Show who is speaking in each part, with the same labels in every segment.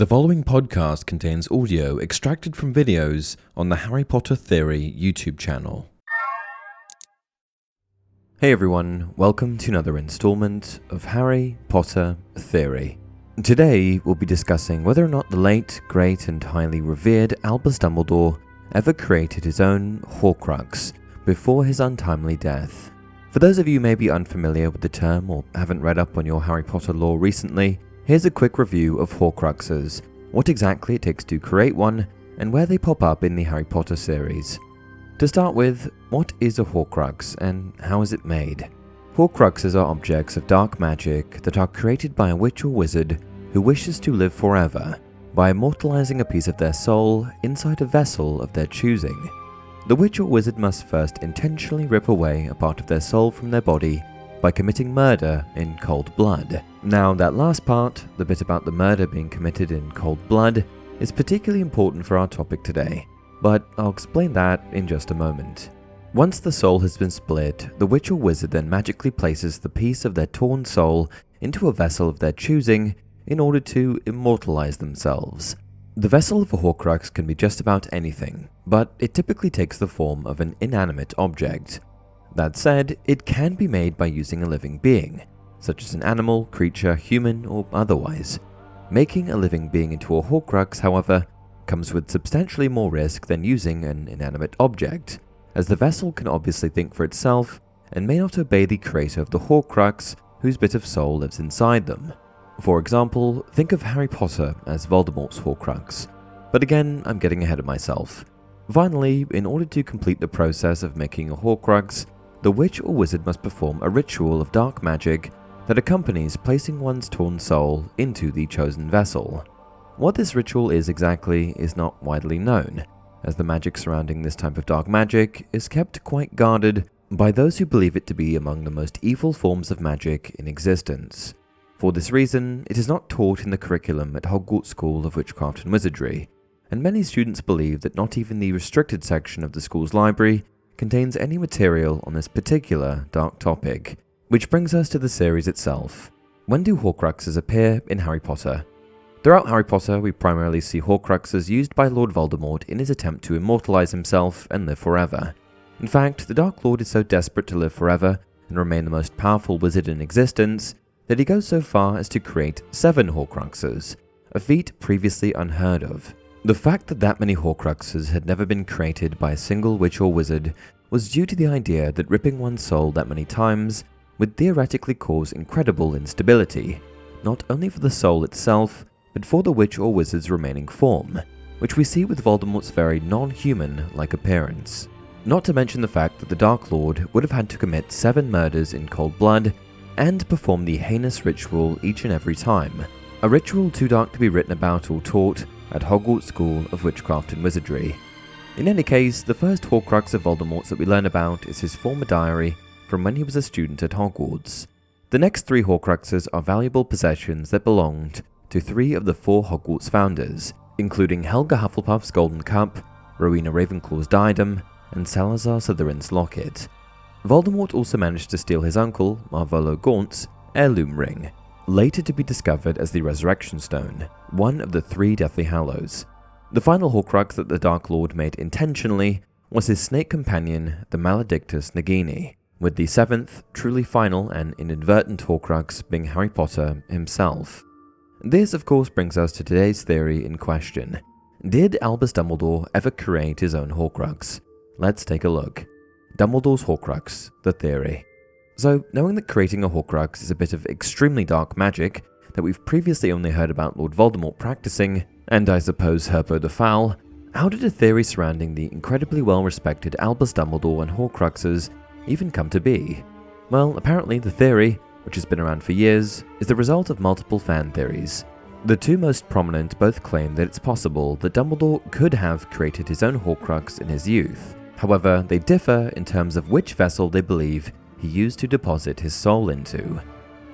Speaker 1: The following podcast contains audio extracted from videos on the Harry Potter Theory YouTube channel. Hey everyone, welcome to another installment of Harry Potter Theory. Today we'll be discussing whether or not the late, great, and highly revered Albus Dumbledore ever created his own Horcrux before his untimely death. For those of you may be unfamiliar with the term or haven't read up on your Harry Potter lore recently, Here's a quick review of Horcruxes, what exactly it takes to create one, and where they pop up in the Harry Potter series. To start with, what is a Horcrux and how is it made? Horcruxes are objects of dark magic that are created by a witch or wizard who wishes to live forever by immortalizing a piece of their soul inside a vessel of their choosing. The witch or wizard must first intentionally rip away a part of their soul from their body by committing murder in cold blood. Now, that last part, the bit about the murder being committed in cold blood, is particularly important for our topic today, but I'll explain that in just a moment. Once the soul has been split, the witch or wizard then magically places the piece of their torn soul into a vessel of their choosing in order to immortalize themselves. The vessel of a Horcrux can be just about anything, but it typically takes the form of an inanimate object. That said, it can be made by using a living being, such as an animal, creature, human, or otherwise. Making a living being into a Horcrux, however, comes with substantially more risk than using an inanimate object, as the vessel can obviously think for itself and may not obey the creator of the Horcrux whose bit of soul lives inside them. For example, think of Harry Potter as Voldemort's Horcrux. But again, I'm getting ahead of myself. Finally, in order to complete the process of making a Horcrux, the witch or wizard must perform a ritual of dark magic that accompanies placing one's torn soul into the chosen vessel. What this ritual is exactly is not widely known, as the magic surrounding this type of dark magic is kept quite guarded by those who believe it to be among the most evil forms of magic in existence. For this reason, it is not taught in the curriculum at Hogwarts School of Witchcraft and Wizardry, and many students believe that not even the restricted section of the school's library contains any material on this particular dark topic. Which brings us to the series itself. When do Horcruxes appear in Harry Potter? Throughout Harry Potter, we primarily see Horcruxes used by Lord Voldemort in his attempt to immortalize himself and live forever. In fact, the Dark Lord is so desperate to live forever and remain the most powerful wizard in existence that he goes so far as to create seven Horcruxes, a feat previously unheard of. The fact that that many Horcruxes had never been created by a single witch or wizard was due to the idea that ripping one's soul that many times would theoretically cause incredible instability, not only for the soul itself, but for the witch or wizard's remaining form, which we see with Voldemort's very non human like appearance. Not to mention the fact that the Dark Lord would have had to commit seven murders in cold blood and perform the heinous ritual each and every time, a ritual too dark to be written about or taught at Hogwarts School of Witchcraft and Wizardry. In any case, the first Horcrux of Voldemort's that we learn about is his former diary from when he was a student at Hogwarts. The next three Horcruxes are valuable possessions that belonged to three of the four Hogwarts founders, including Helga Hufflepuff's Golden Cup, Rowena Ravenclaw's Diadem, and Salazar Slytherin's Locket. Voldemort also managed to steal his uncle, Marvolo Gaunt's, heirloom ring, later to be discovered as the Resurrection Stone, one of the three Deathly Hallows. The final Horcrux that the Dark Lord made intentionally was his snake companion, the Maledictus Nagini, with the seventh, truly final and inadvertent Horcrux being Harry Potter himself. This, of course, brings us to today's theory in question. Did Albus Dumbledore ever create his own Horcrux? Let's take a look. Dumbledore's Horcrux, the theory. So, knowing that creating a Horcrux is a bit of extremely dark magic that we've previously only heard about Lord Voldemort practicing, and I suppose Herpo the Foul, how did a theory surrounding the incredibly well respected Albus Dumbledore and Horcruxes even come to be? Well, apparently the theory, which has been around for years, is the result of multiple fan theories. The two most prominent both claim that it's possible that Dumbledore could have created his own Horcrux in his youth. However, they differ in terms of which vessel they believe he used to deposit his soul into.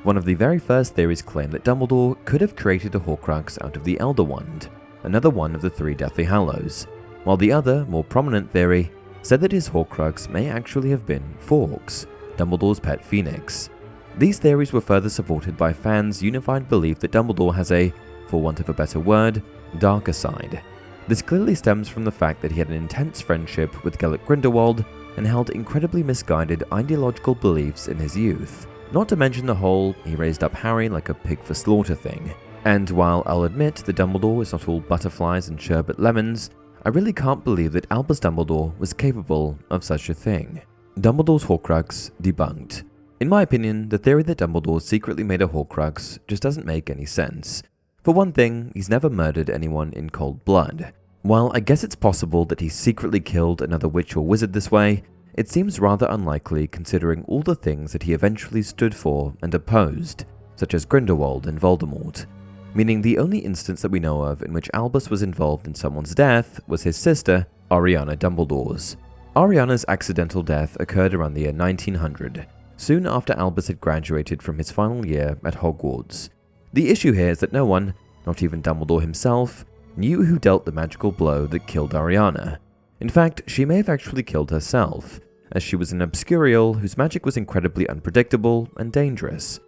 Speaker 1: One of the very first theories claimed that Dumbledore could have created a Horcrux out of the Elder Wand, another one of the three Deathly Hallows, while the other, more prominent theory said that his Horcrux may actually have been Fawkes, Dumbledore's pet phoenix. These theories were further supported by fans' unified belief that Dumbledore has a for want of a better word, darker side. This clearly stems from the fact that he had an intense friendship with Gellert Grindelwald and held incredibly misguided ideological beliefs in his youth. Not to mention the whole he raised up Harry like a pig for slaughter thing. And while I'll admit the Dumbledore is not all butterflies and sherbet lemons, I really can't believe that Albus Dumbledore was capable of such a thing. Dumbledore's Horcrux debunked. In my opinion, the theory that Dumbledore secretly made a Horcrux just doesn't make any sense. For one thing, he's never murdered anyone in cold blood. While I guess it's possible that he secretly killed another witch or wizard this way, it seems rather unlikely considering all the things that he eventually stood for and opposed, such as Grindelwald and Voldemort. Meaning the only instance that we know of in which Albus was involved in someone's death was his sister, Ariana Dumbledore's. Ariana's accidental death occurred around the year 1900, soon after Albus had graduated from his final year at Hogwarts. The issue here is that no one, not even Dumbledore himself, knew who dealt the magical blow that killed Ariana. In fact, she may have actually killed herself, as she was an Obscurial whose magic was incredibly unpredictable and dangerous.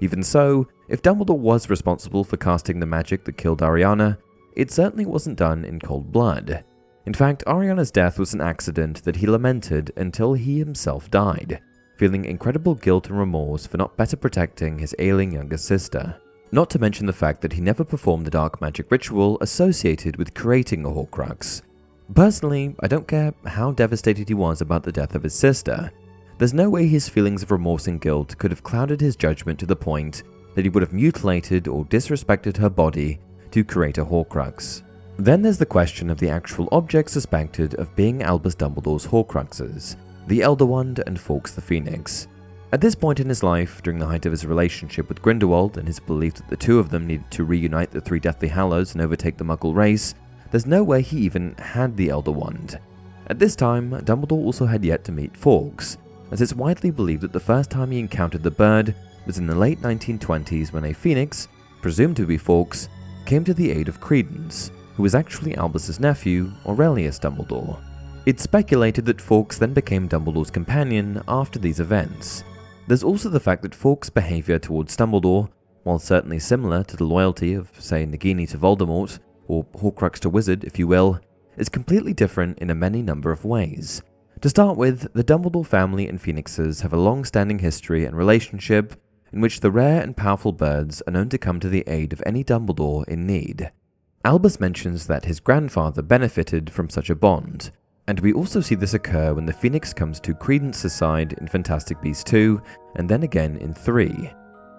Speaker 1: Even so, if Dumbledore was responsible for casting the magic that killed Ariana, it certainly wasn't done in cold blood. In fact, Ariana's death was an accident that he lamented until he himself died, feeling incredible guilt and remorse for not better protecting his ailing younger sister. Not to mention the fact that he never performed the dark magic ritual associated with creating a Horcrux. Personally, I don't care how devastated he was about the death of his sister. There's no way his feelings of remorse and guilt could have clouded his judgment to the point that he would have mutilated or disrespected her body to create a Horcrux. Then there's the question of the actual objects suspected of being Albus Dumbledore's Horcruxes, the Elder Wand and Fawkes the Phoenix. At this point in his life, during the height of his relationship with Grindelwald and his belief that the two of them needed to reunite the three Deathly Hallows and overtake the Muggle race, there's no way he even had the Elder Wand. At this time, Dumbledore also had yet to meet Fawkes, as it's widely believed that the first time he encountered the bird was in the late 1920s when a phoenix, presumed to be Fawkes, came to the aid of Credence, who was actually Albus's nephew, Aurelius Dumbledore. It's speculated that Fawkes then became Dumbledore's companion after these events. There's also the fact that Fawkes' behaviour towards Dumbledore, while certainly similar to the loyalty of, say, Nagini to Voldemort, or Horcrux to Wizard, if you will, is completely different in a many number of ways. To start with, the Dumbledore family and Phoenixes have a long standing history and relationship in which the rare and powerful birds are known to come to the aid of any Dumbledore in need. Albus mentions that his grandfather benefited from such a bond, and we also see this occur when the Phoenix comes to Credence's side in Fantastic Beasts 2, and then again in 3.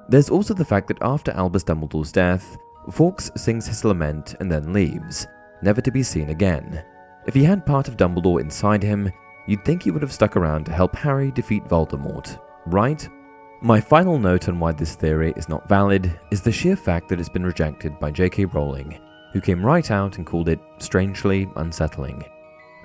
Speaker 1: There's also the fact that after Albus Dumbledore's death, Fawkes sings his lament and then leaves, never to be seen again. If he had part of Dumbledore inside him, you'd think he would have stuck around to help Harry defeat Voldemort, right? My final note on why this theory is not valid is the sheer fact that it's been rejected by J.K. Rowling, who came right out and called it strangely unsettling.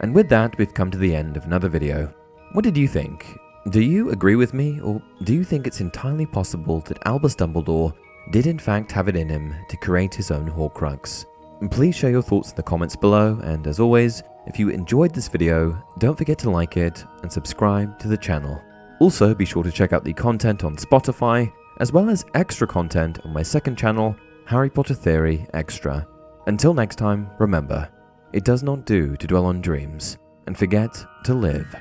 Speaker 1: And with that, we've come to the end of another video. What did you think? Do you agree with me, or do you think it's entirely possible that Albus Dumbledore did in fact have it in him to create his own Horcrux? Please share your thoughts in the comments below, and as always, if you enjoyed this video, don't forget to like it and subscribe to the channel. Also, be sure to check out the content on Spotify, as well as extra content on my second channel, Harry Potter Theory Extra. Until next time, remember, it does not do to dwell on dreams and forget to live.